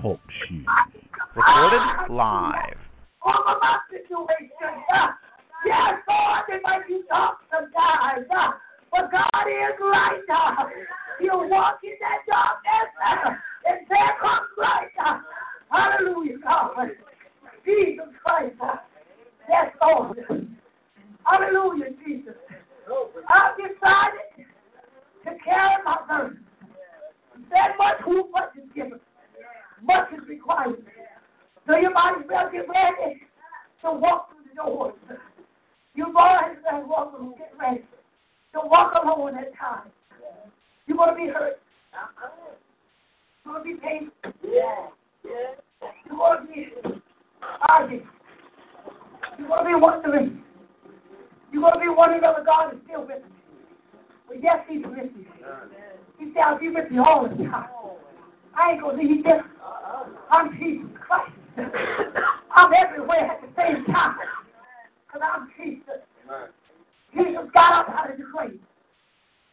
Talk shoes. Recorded live. All of my situation. Uh, yes, Lord, they might be tough sometimes. But God is right. He'll walk in that darkness and there comes light. Hallelujah, God. Jesus Christ. Yes, Lord. Hallelujah, Jesus. I've decided to carry my burden. That much who much is given. Much is required. So you might as well get ready to walk through the doors. You might as well walk through, get ready to walk alone at times. You're going to be hurt. You're going to be painful. You're going to be arguing. You're going to be wondering. You're going to be wondering whether God is still with you. Well, yes, He's with you. He said, I'll be with you all the time. I ain't going to leave you. I'm Jesus Christ. I'm everywhere at the same time. Because I'm Jesus. Jesus got up out of the grave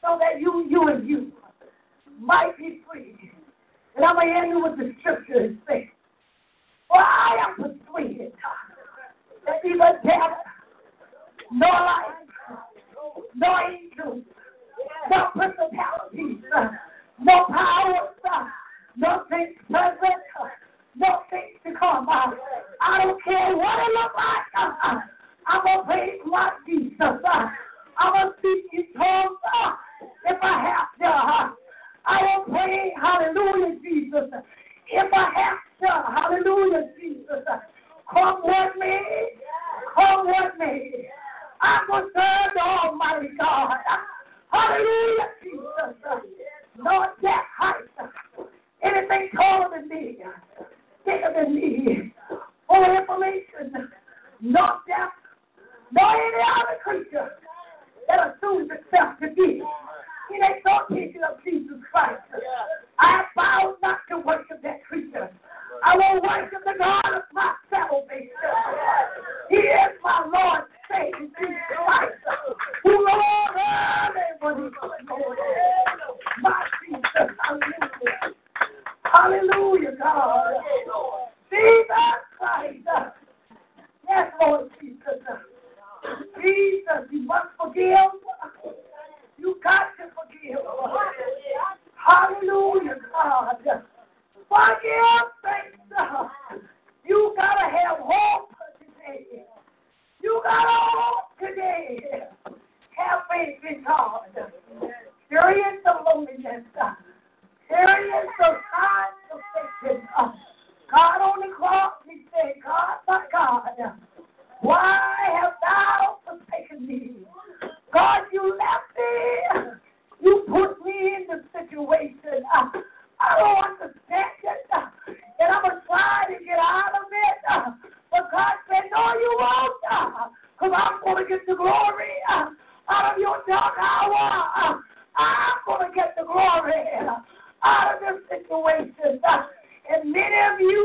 so that you, you, and you might be free. And I'm going to end you with the scripture and say, For I am persuaded that neither death, nor life, nor angels, no principalities, no powers, no things present, no things to come. I don't care what it looks like. I'm going to praise my Jesus. I'm going to speak in tongues if I have to. I will pray, hallelujah, Jesus. If I have to, hallelujah, Jesus. Come what may, come what may. I'm to serve the Almighty God. Hallelujah, Jesus. Lord, that height, anything taller than me, bigger than me, full information, no death, no any other creature that assumes itself to be in exaltation of Jesus Christ. I vow not to worship that creature. I will worship the God of my salvation. He is my Lord, Hallelujah. God. Jesus Christ. Yes, Lord Jesus. Jesus, you must forgive. You got to forgive. Hallelujah, God. Forgive, thanks. You got to have hope today. You got hope today. Have faith in God. Experience the loneliness. Experience the signs of Satan. God on the cross, he said, God, my God, why have thou forsaken me? God, you left me. You put me in the situation. I don't understand it. And I'm going to try to get out of it. But God said, no, you won't. Uh, because I'm going to get the glory uh, out of your dark hour. Uh, I'm going to get the glory out of this situation. And many of you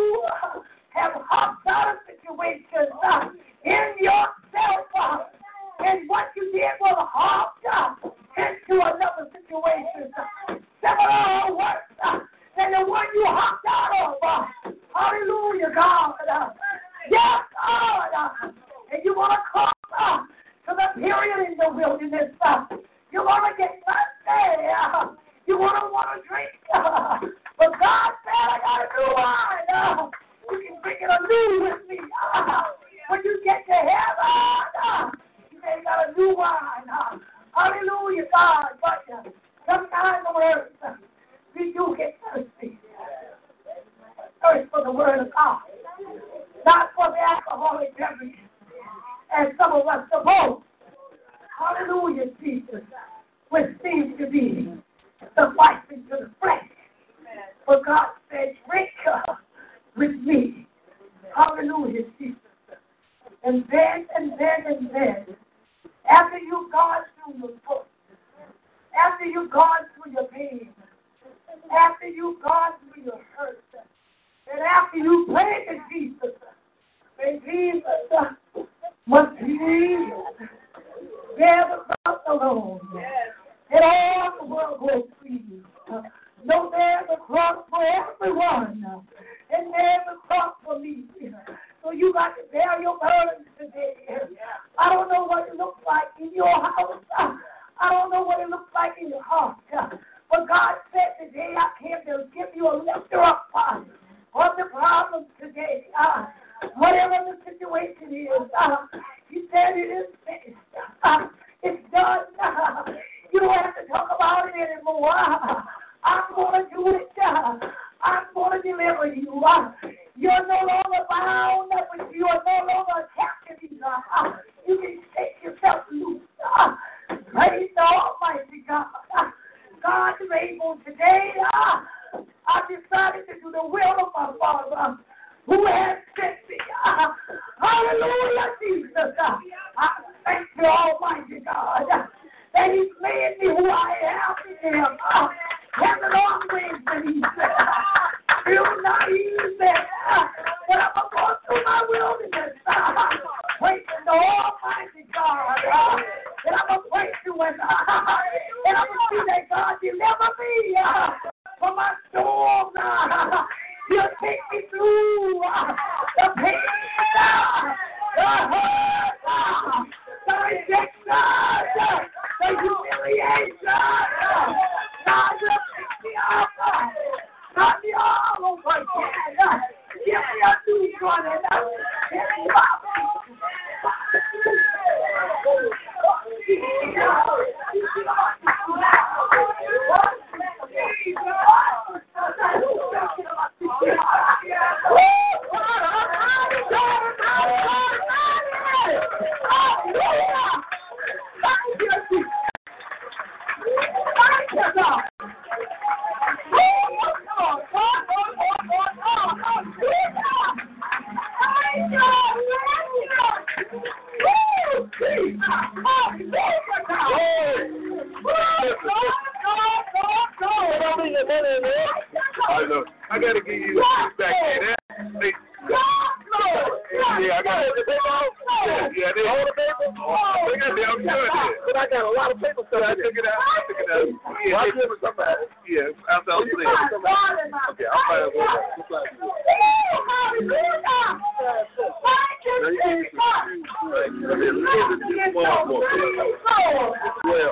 Well.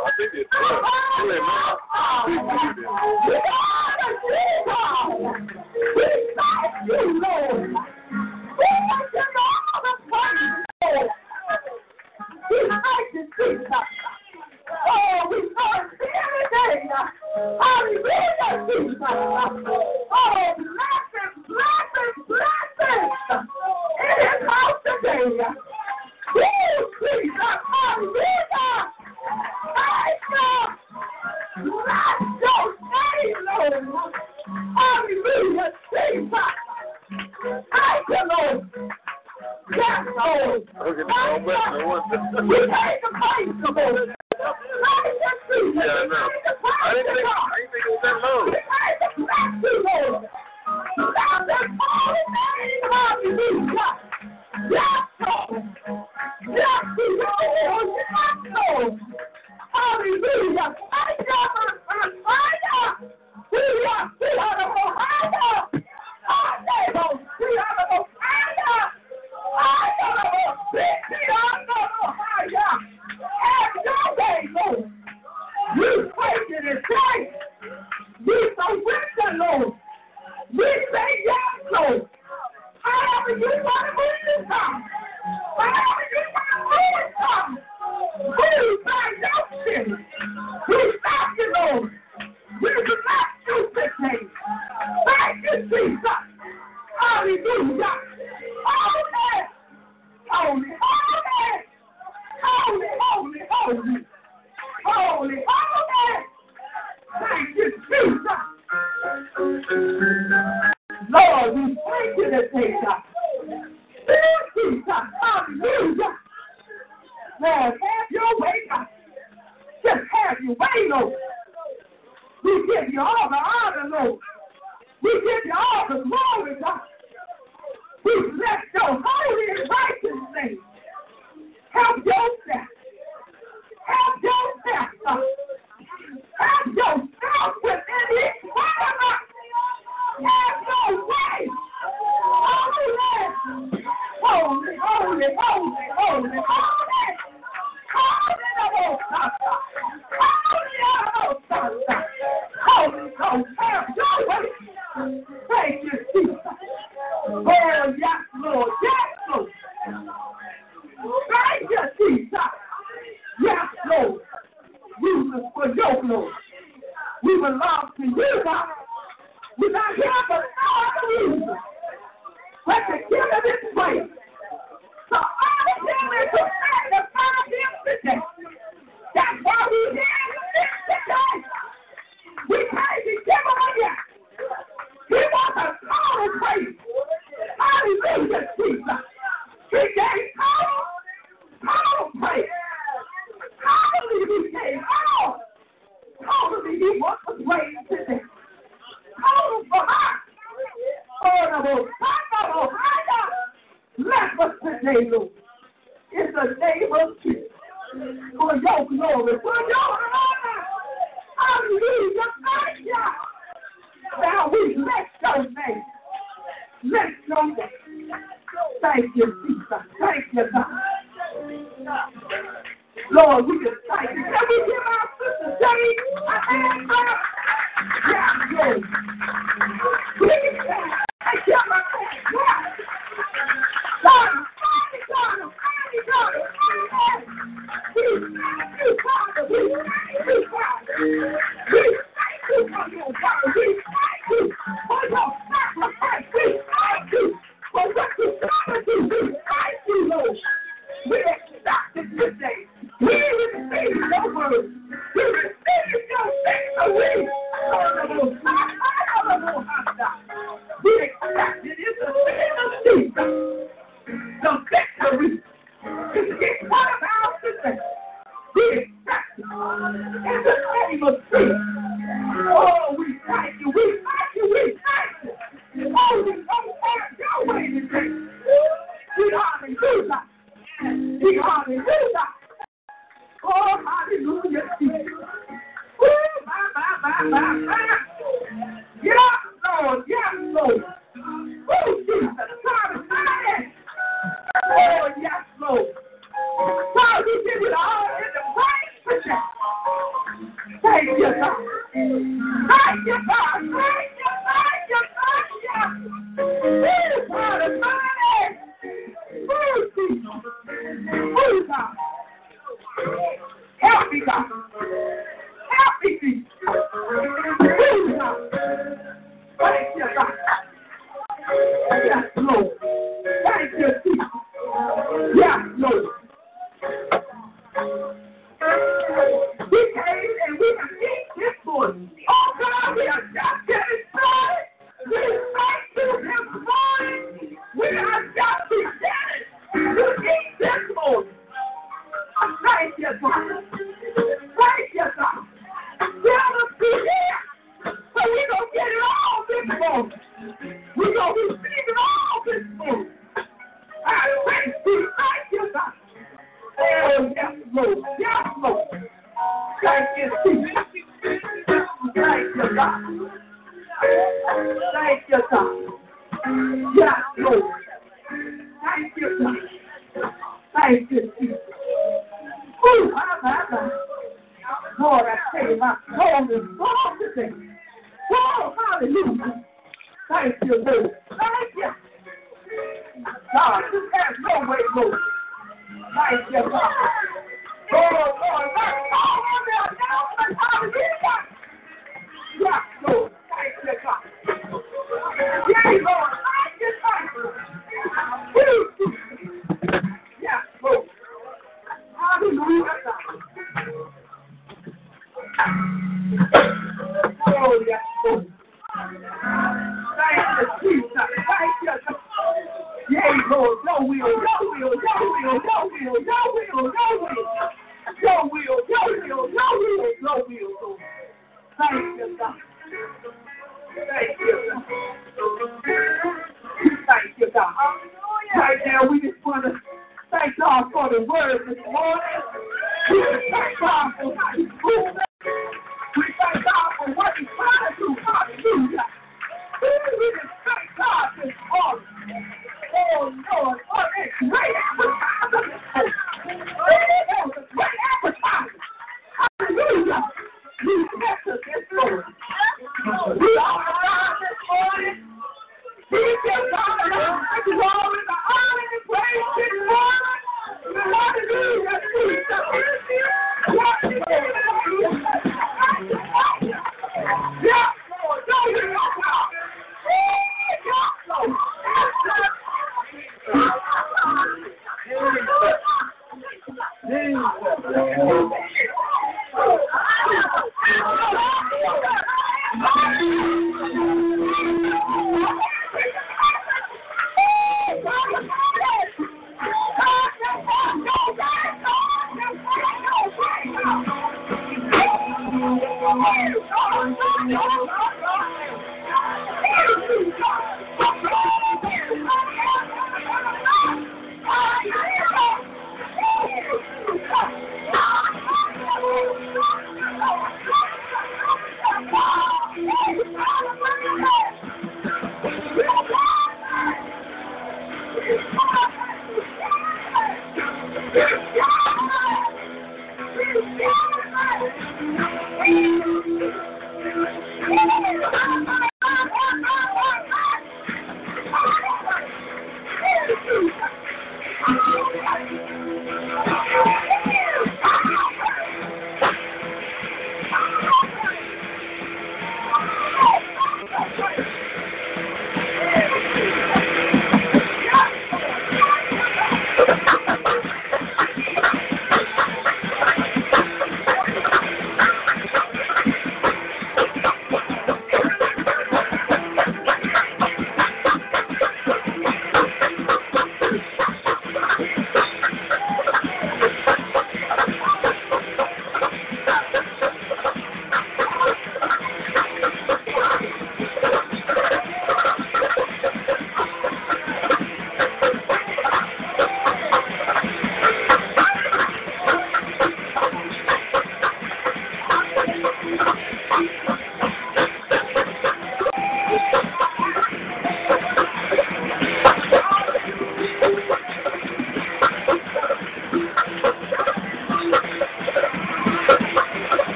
I think it's twelve. Twelve. Big.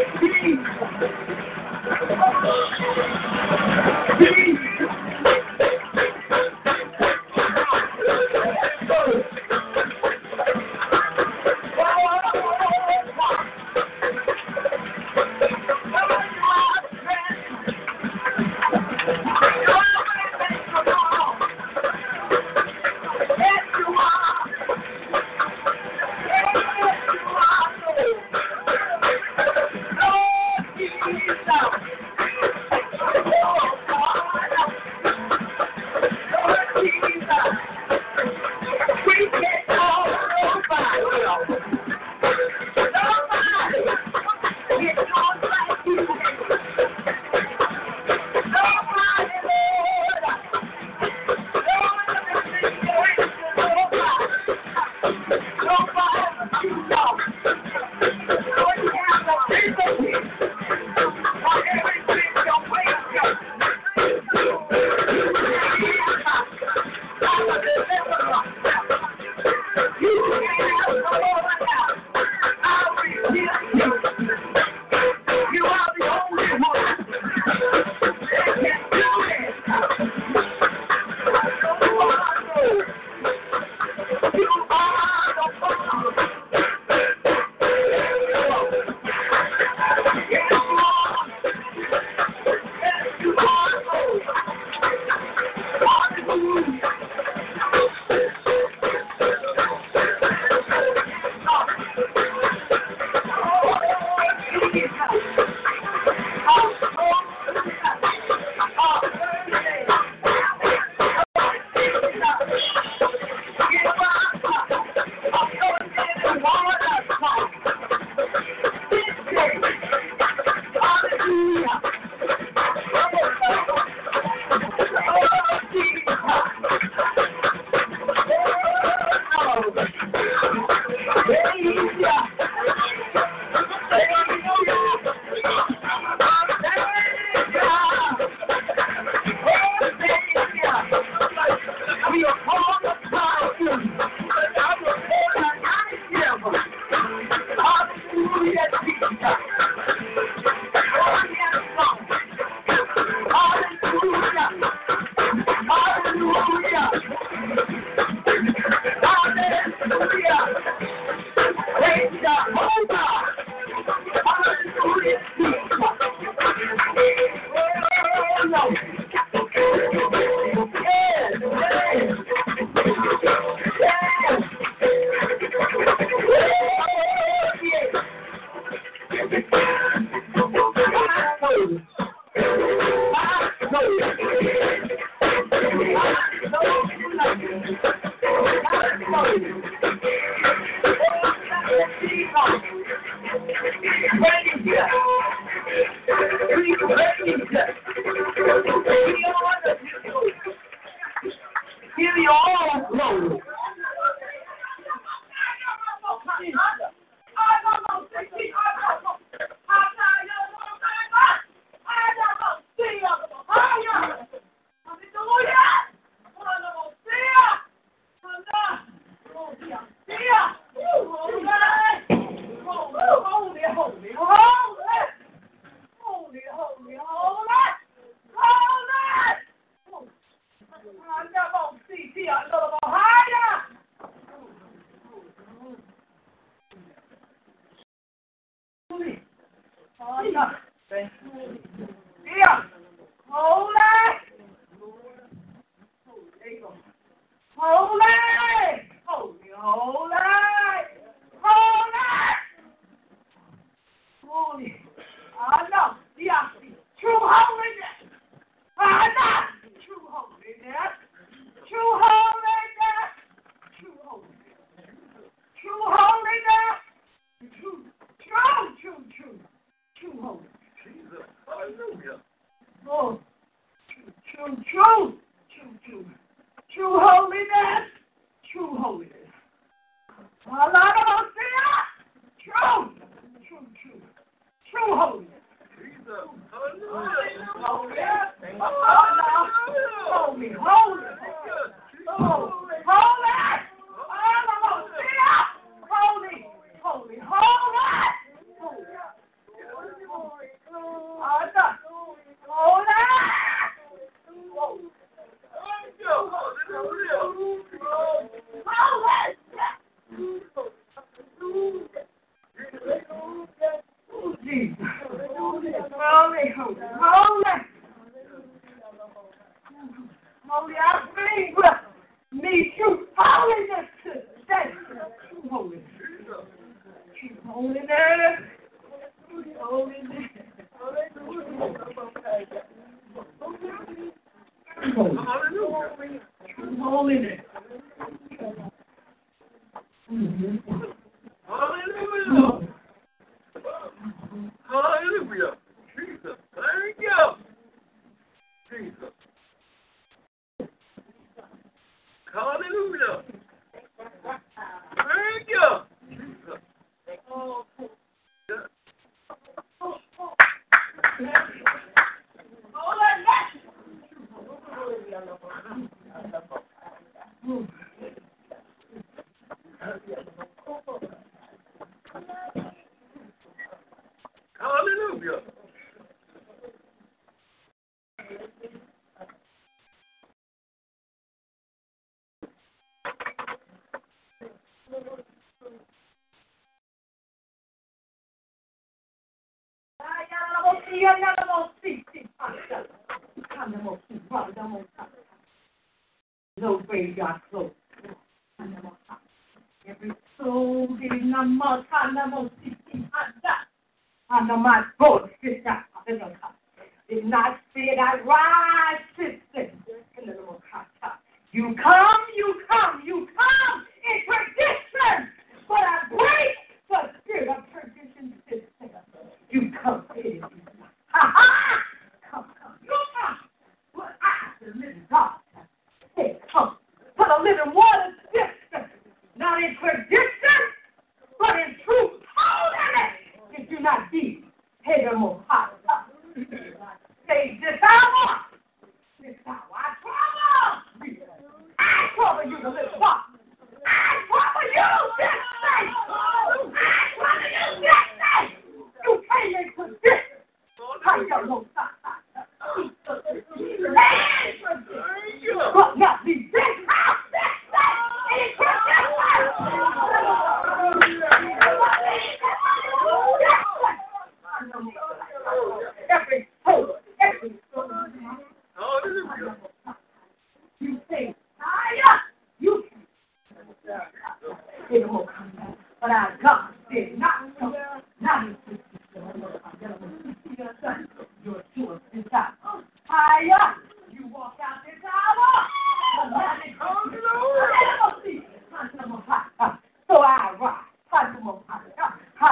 Oh,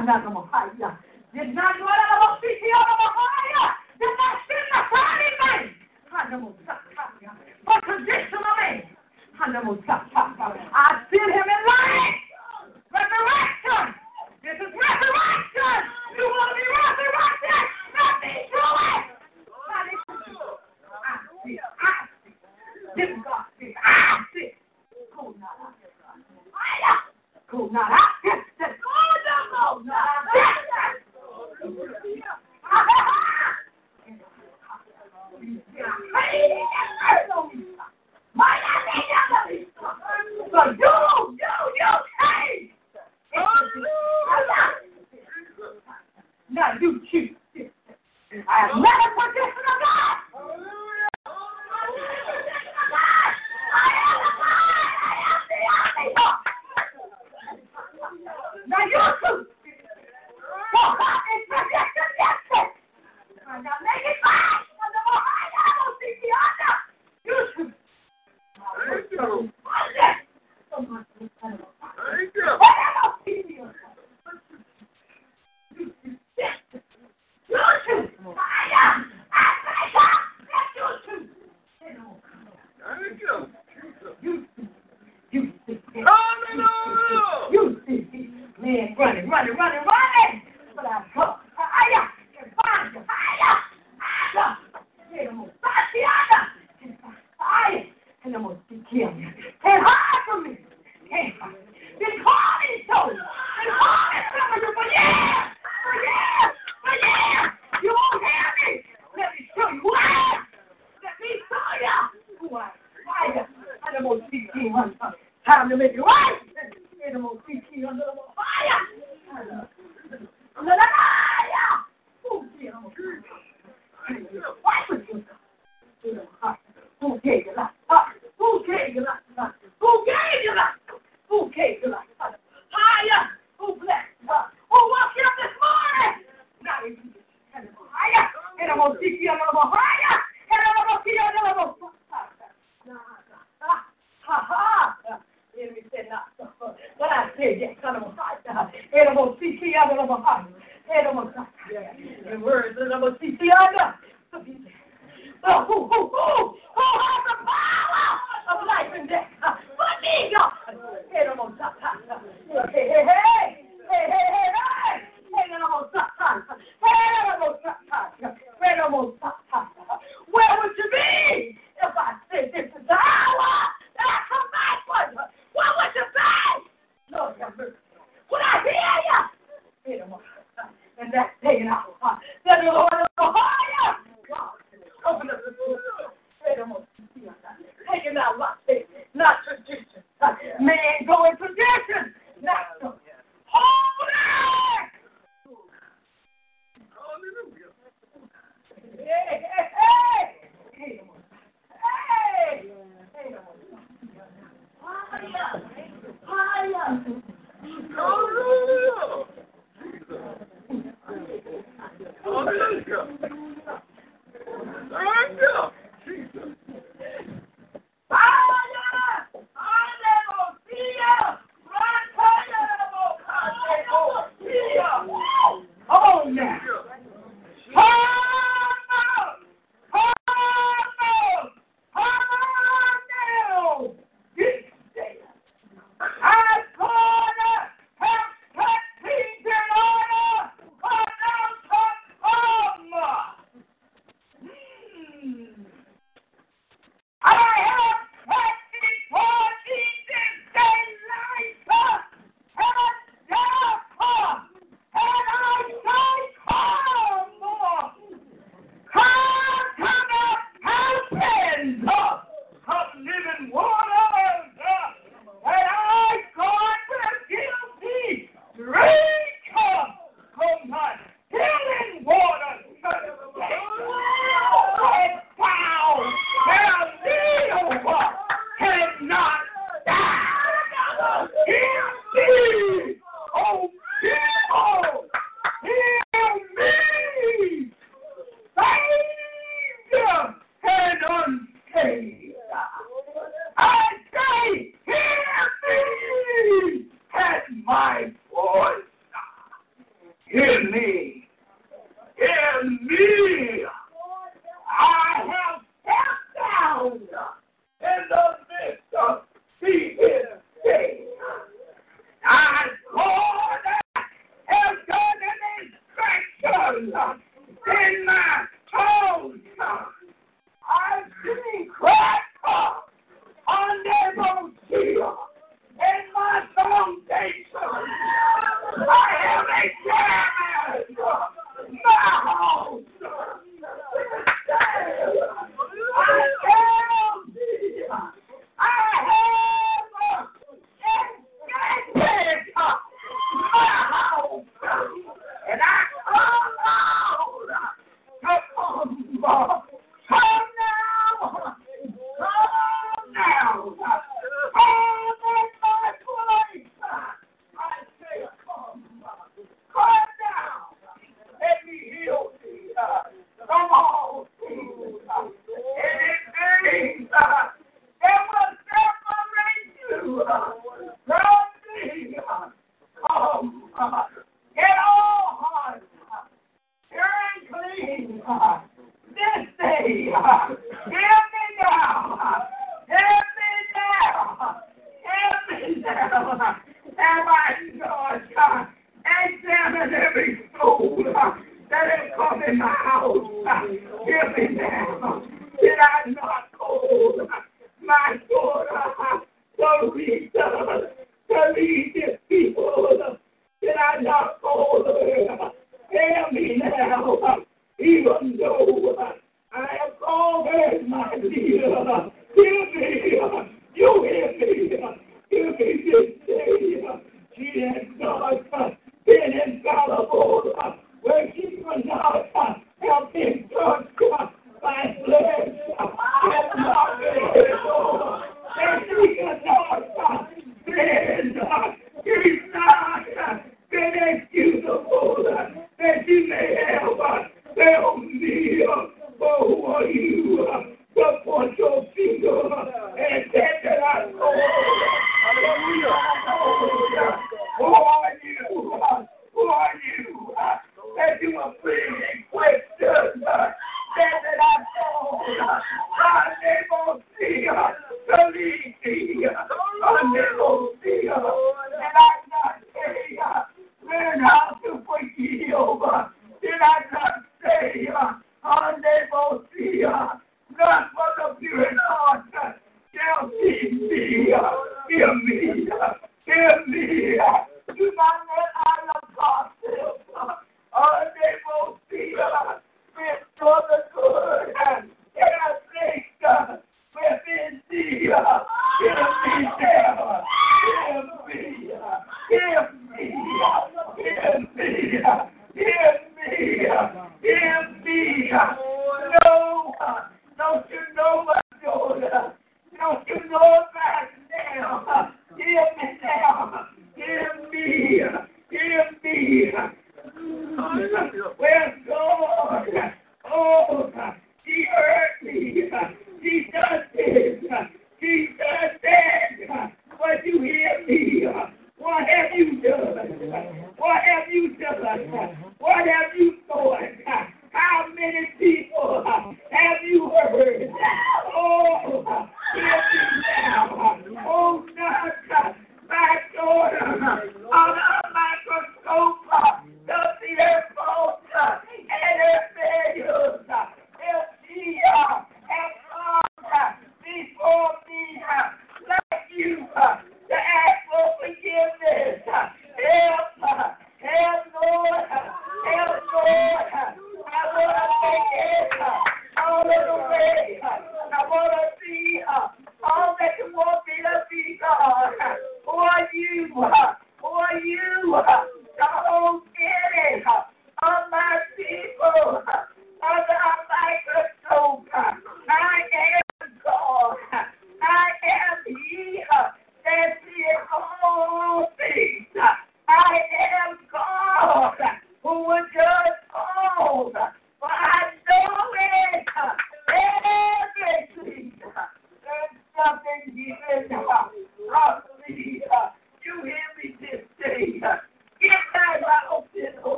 Did not know what I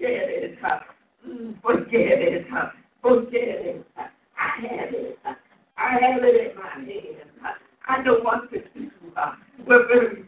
it. Forget it. Mm, forget it. I have it. I have it in my head. I don't want to do. We're very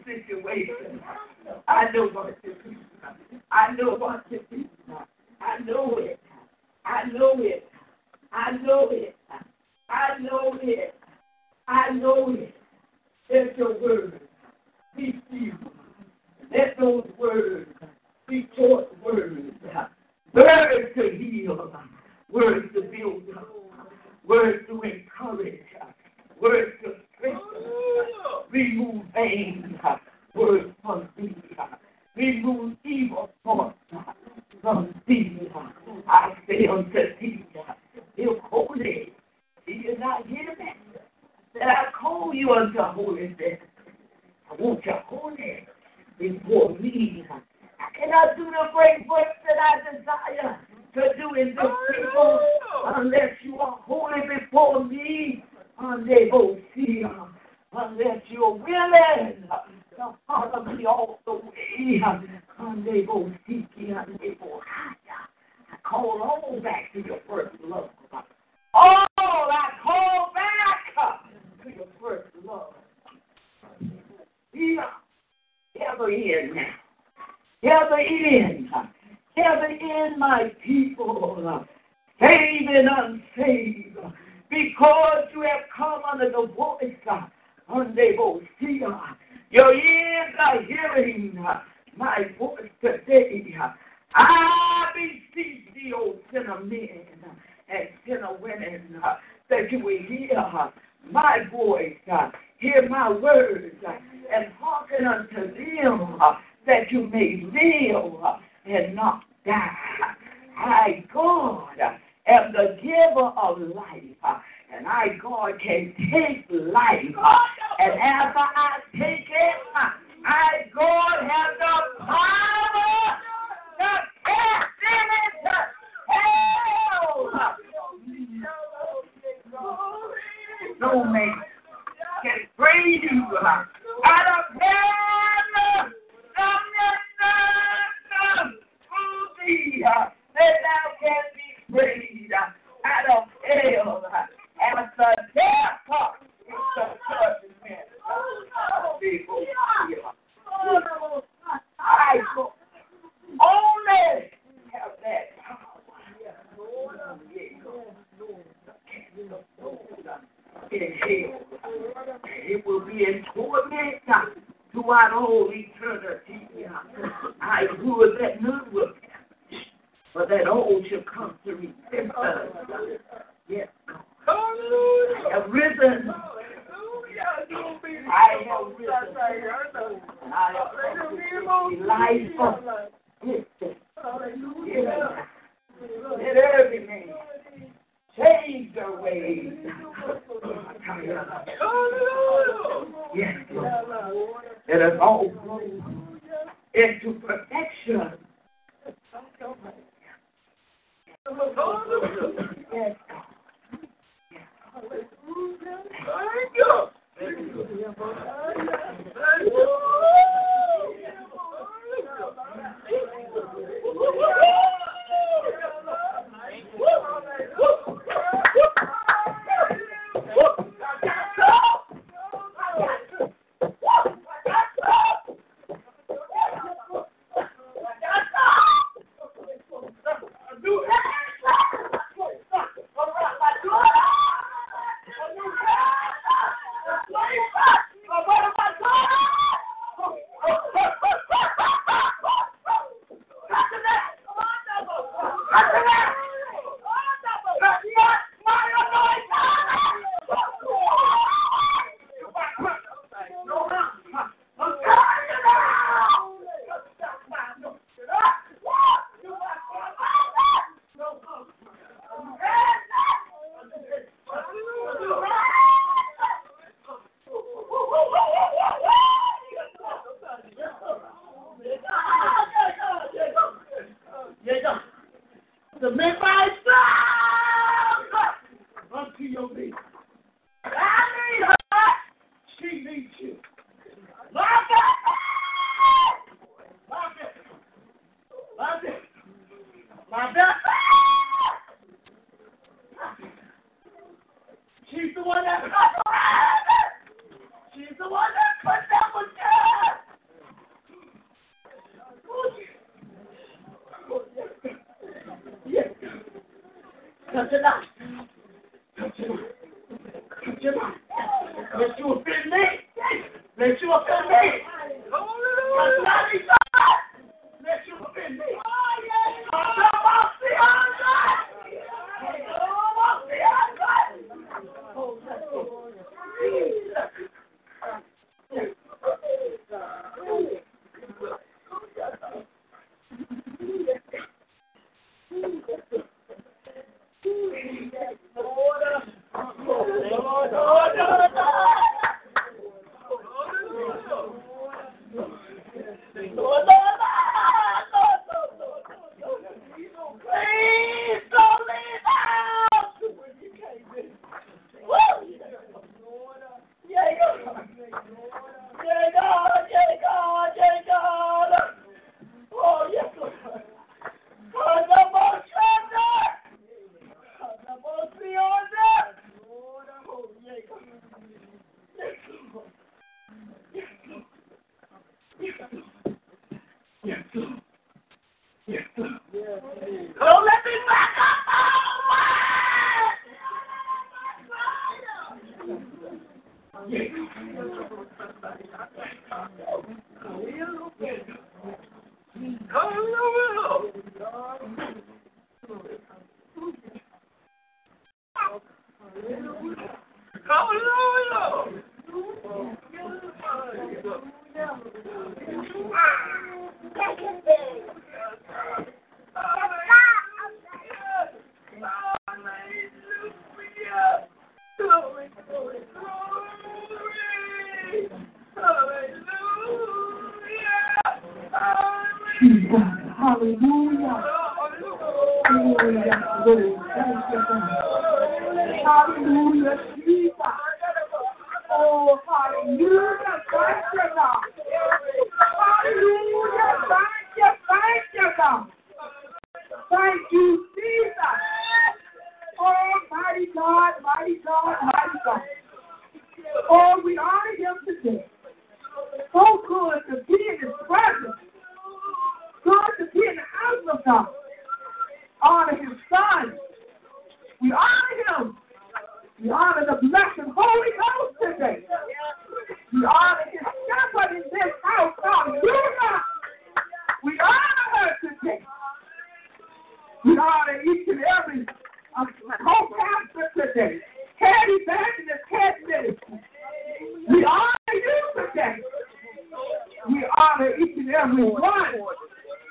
honor each and every one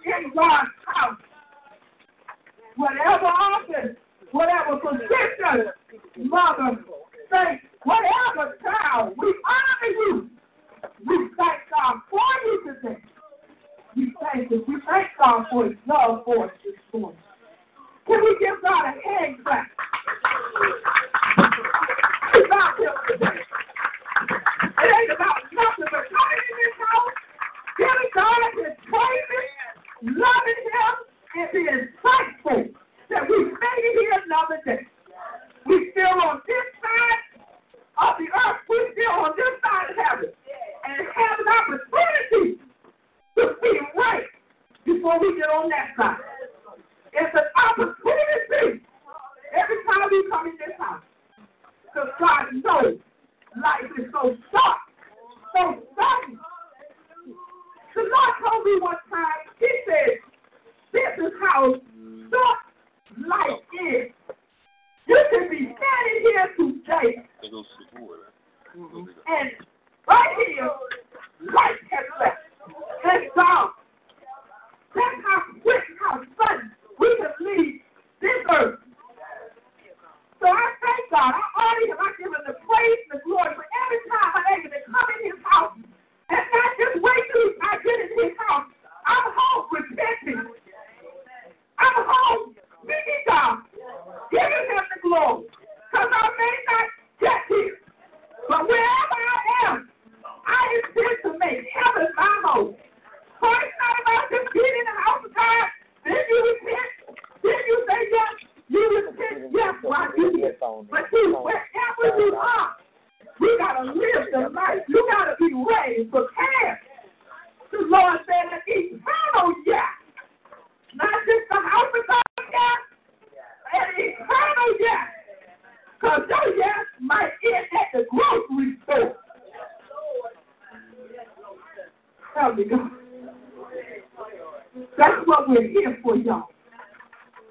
in God's house. Whatever office, whatever position, mother, saint, whatever child, we honor you. We thank God for you today. We thank you. We thank God for his love for us this morning. Can we give God a hand clap? It's about him today. It ain't about nothing but coming in this house, giving God his praises, loving him, and being that we made it here another day. We still on this side of the earth. We still on this side of heaven. And have an opportunity to be right before we get on that side. It's an opportunity every time we come in this house. Because God knows life is so short, so sudden. The Lord told me one time, He said, This is how short life is. You can be standing here today, and right here, life has left. And gone. That's how quick, how sudden we can leave this earth. So I thank God. I honor him. I the praise and the glory for every time I'm able to come in his house. And not just wait till I in his house. I'm home repenting. I'm home speaking God. Giving him the glory. Because I may not get here. But wherever I am, I intend to make heaven my home. So it's not about just being in the house of God. Then you repent. Then you say yes. You repent yes while you here. But you, wherever you are, you got to live the life. You got to be ready, prepared. The Lord said an eternal yeah. Not just the house of God yeah, an eternal yeah. Because your yes might end at the grocery store. Tell me, God. That's what we're here for, y'all.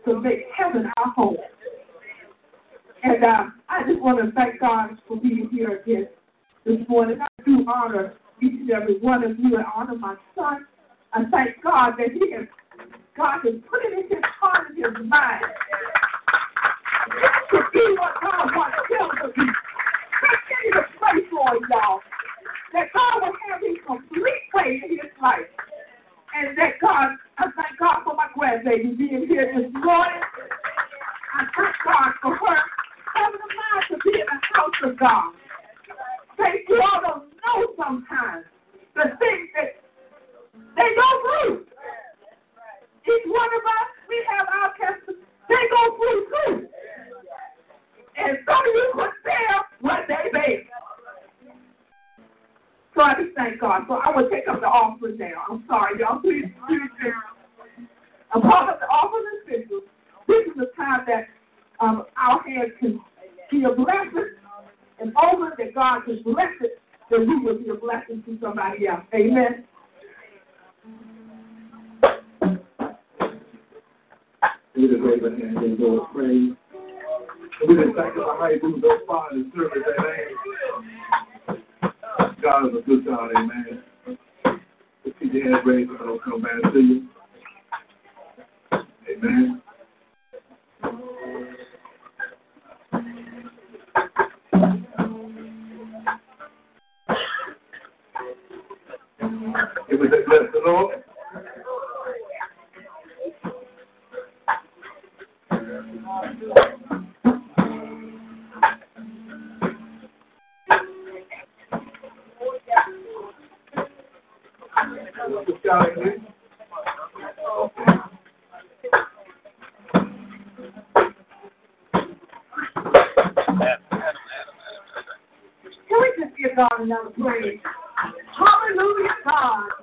To make heaven our home. And uh, I just want to thank God for being here again this morning. I do honor each and every one of you and honor my son. I thank God that he has, God has put it in his heart and his mind to be what God wants him to be. To pray for him, y'all. That God will have his complete way in his life. And that God, I thank God for my grandbaby being here this morning. I thank God for her a mind to be in the house of God. You all don't know sometimes the things that they go through. Each one of us, we have our testimony. They go through too. And some of you could bear what they bear. So I just thank God. So I will take up the offering now. I'm sorry, y'all. Please, please, please. I'm part of the offering officials. This is the time that um, our hands can be a blessing and over that God can bless it, that we will be a blessing to somebody else. Amen. We just raise our hands and Lord praise. We just thank you how you moved those far in the service, amen. God is a good God, amen. Your hands raised and I'll come back to you. Amen. It was a bless the Lord. Can we just give God another praise? Hallelujah, God.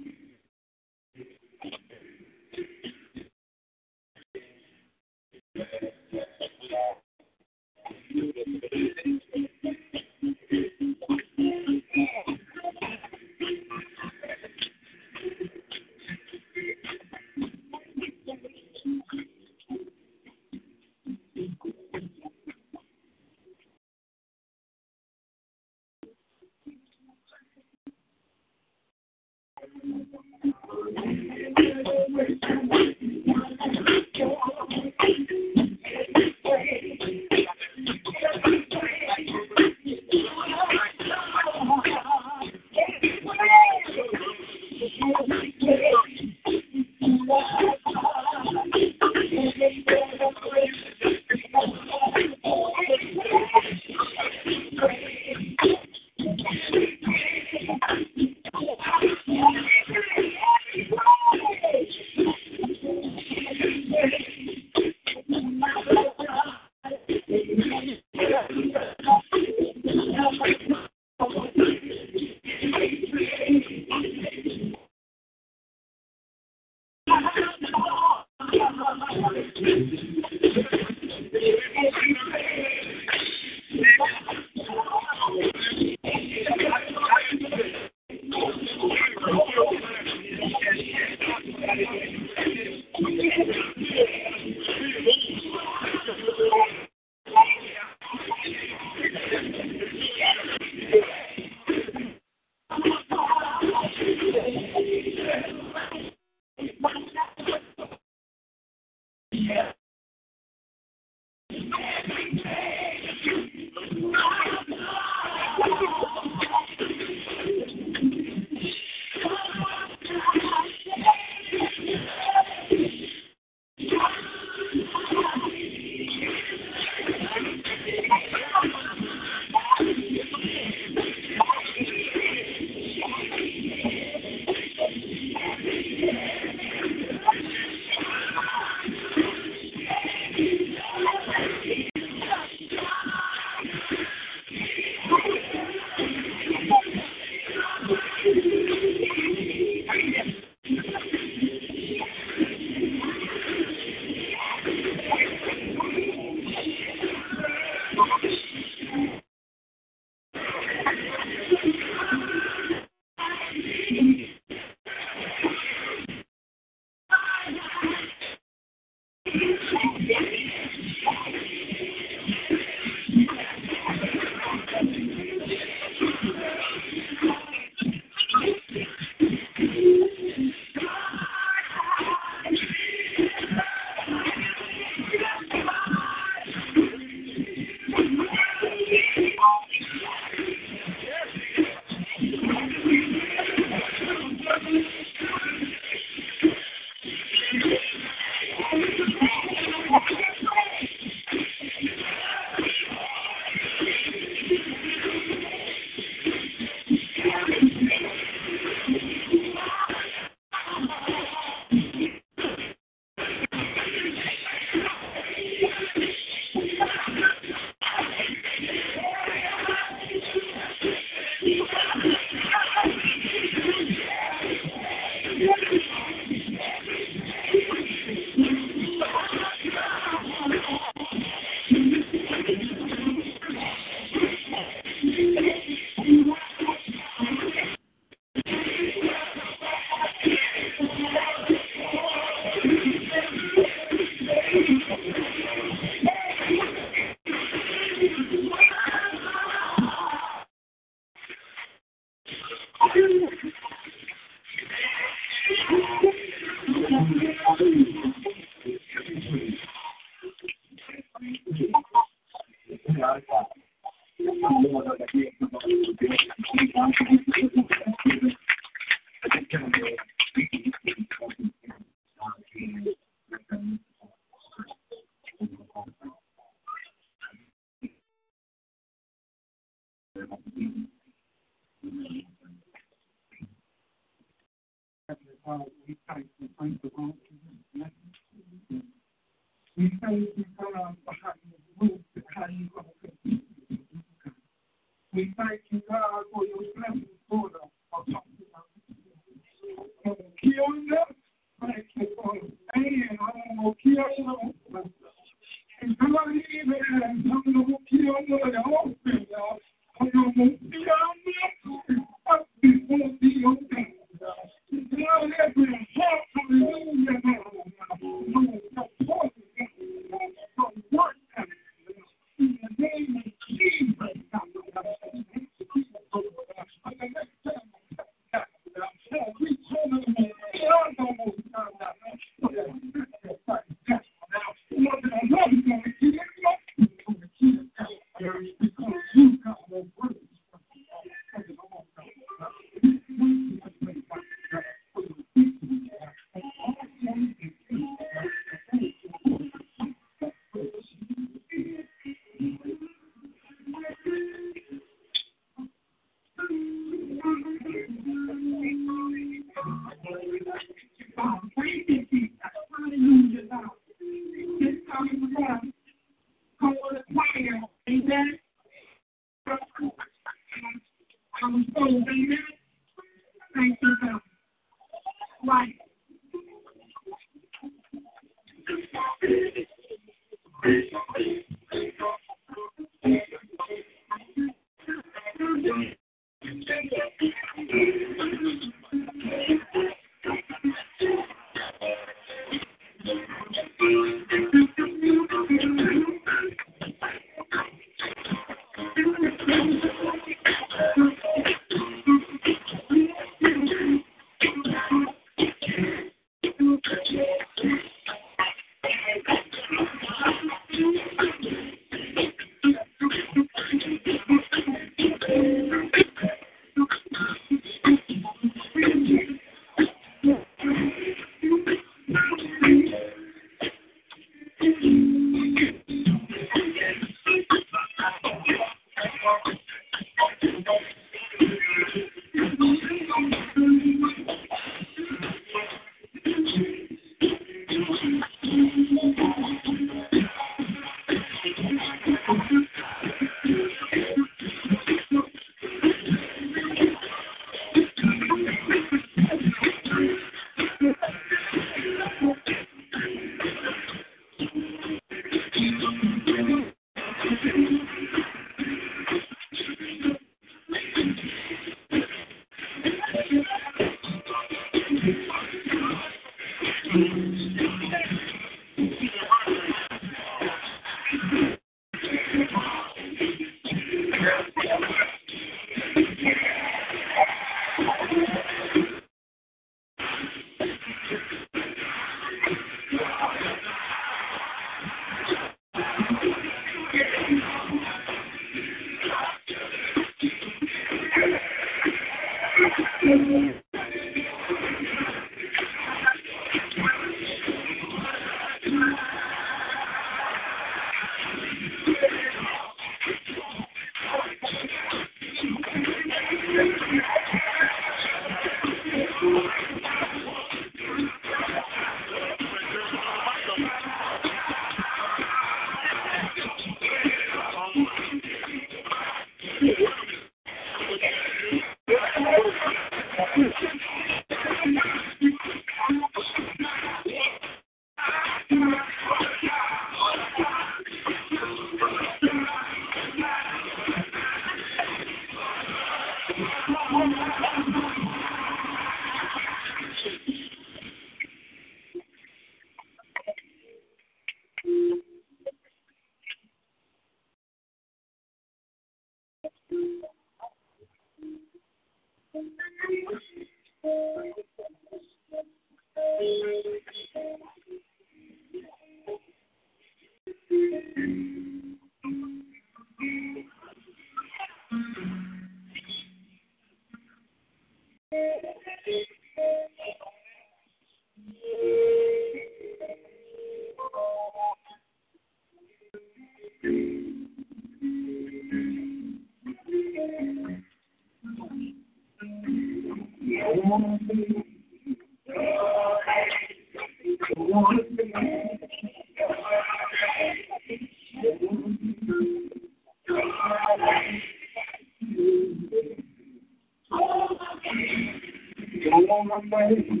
on my way.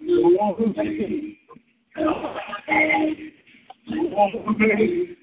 You want the. You want the.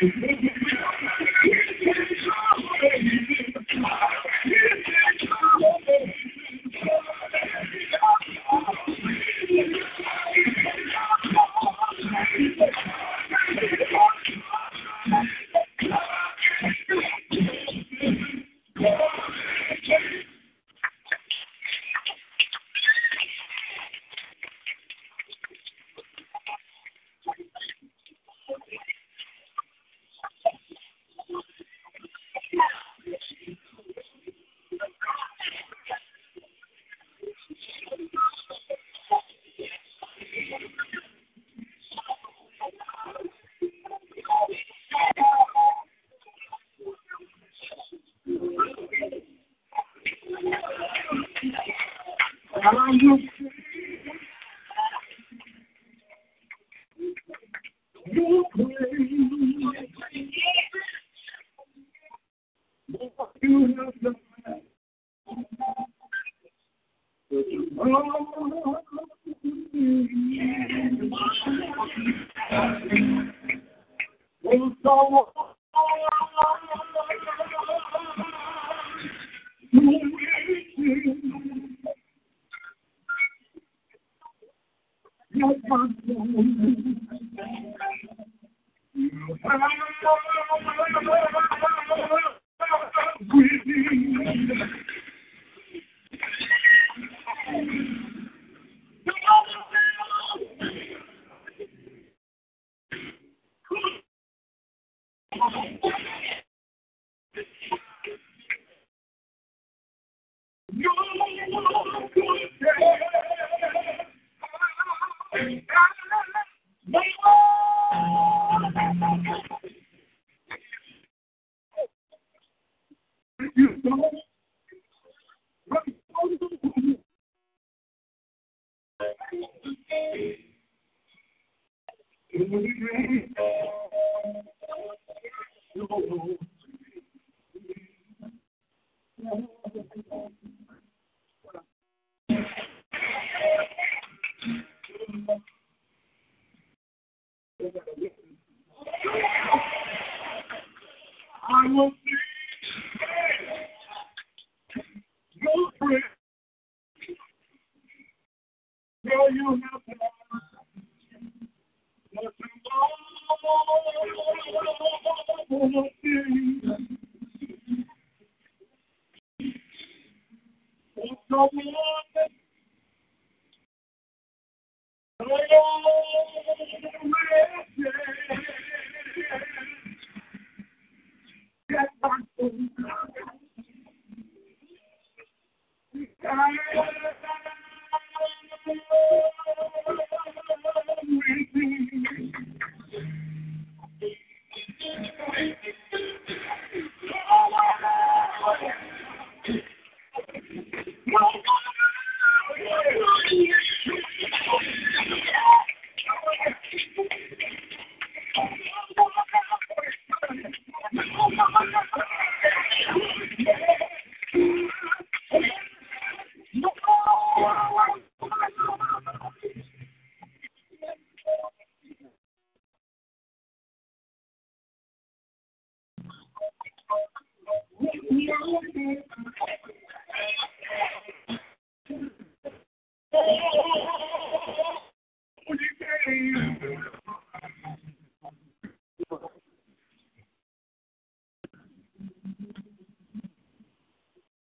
Eu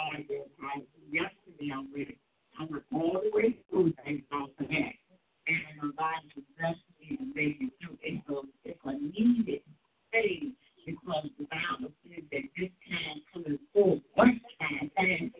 how I did yesterday. I went, I went all the way through things off the back. And I'm about to bless you and make it through. It's a, it's a needed thing because the Bible says that this time coming forth, what time fast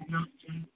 This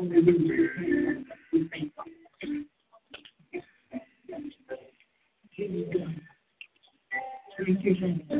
thank you,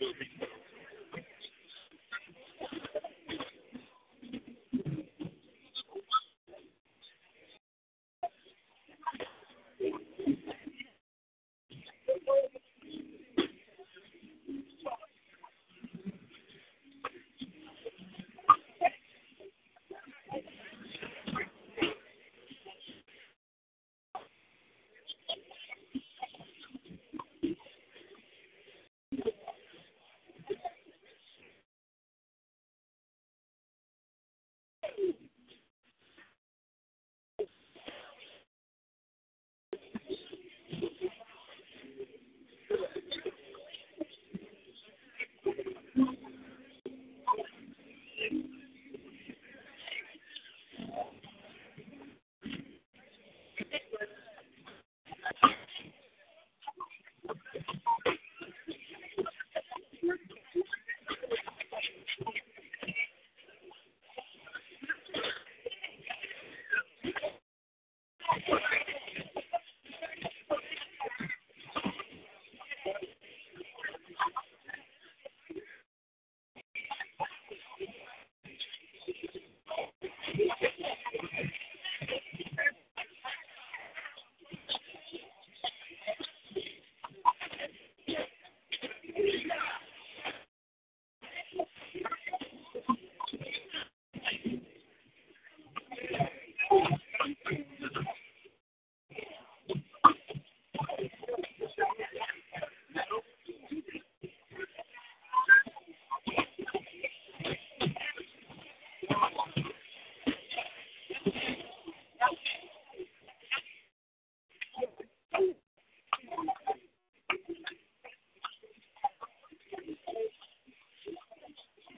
little bit.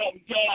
I know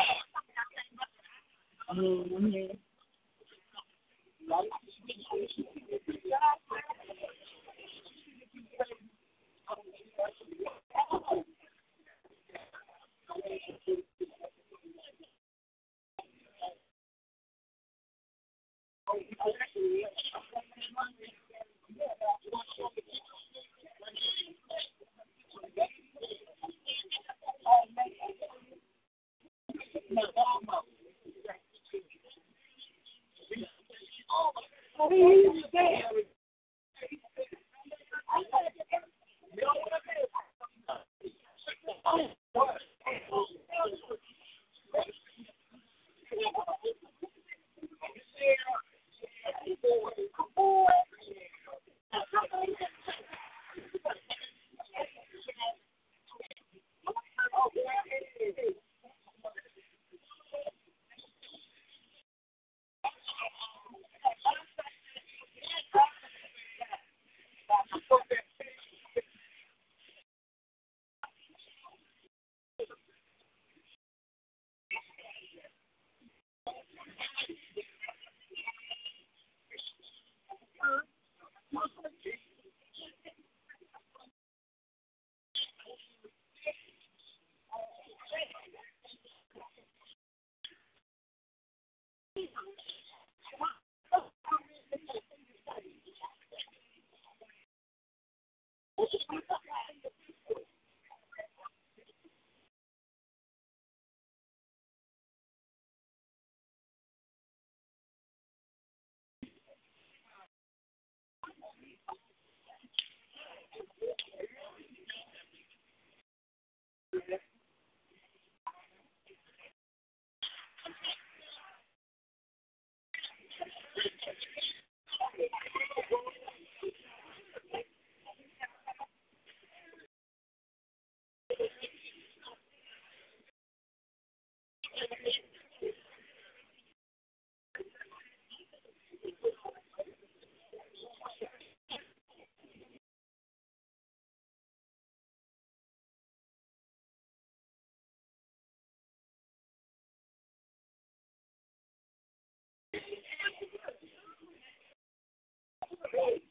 Hey,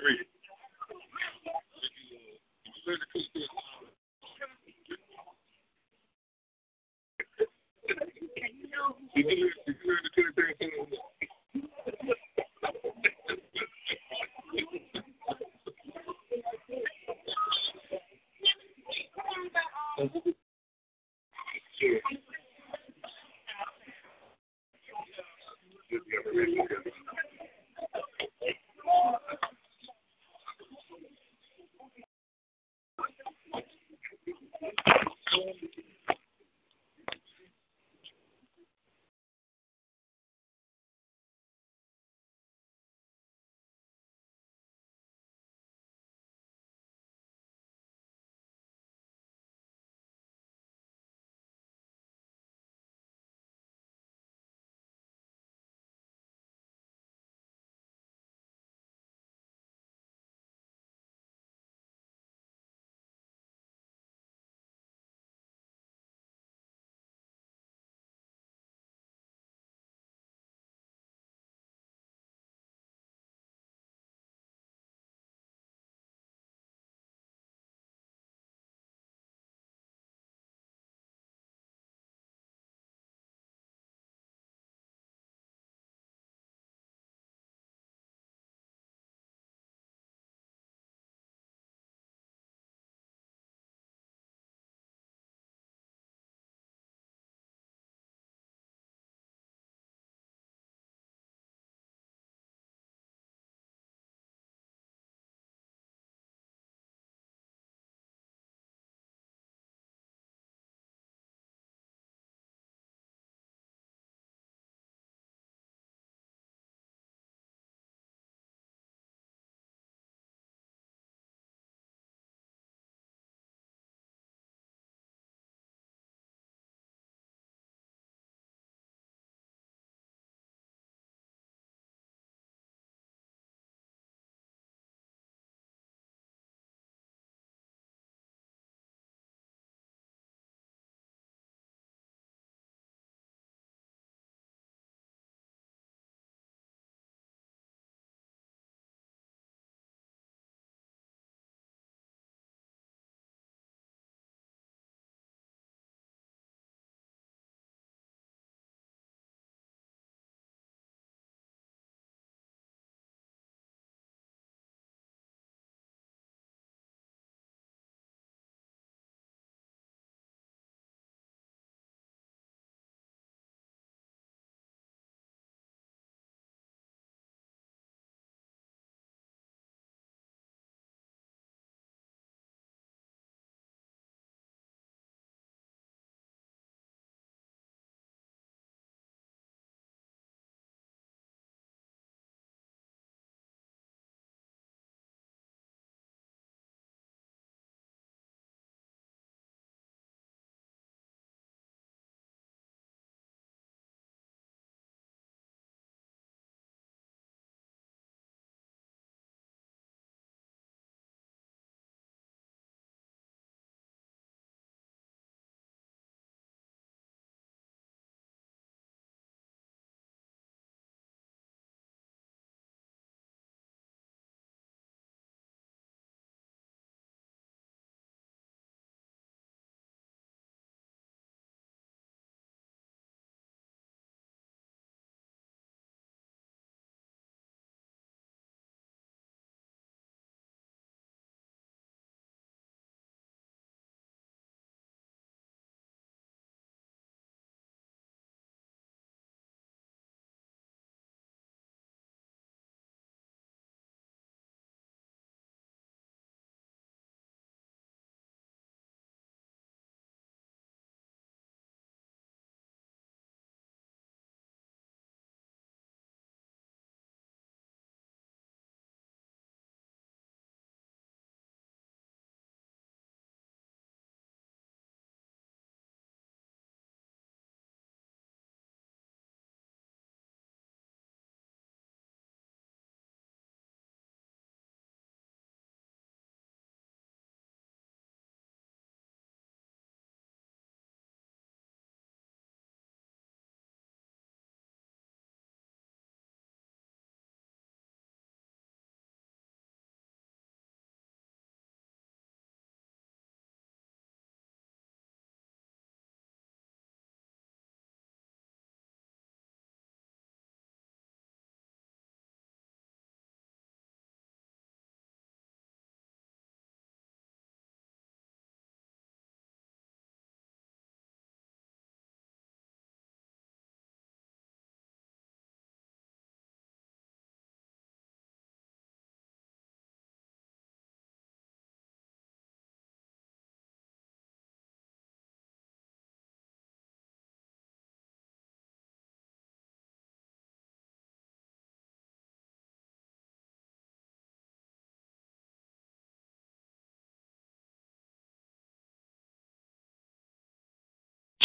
three.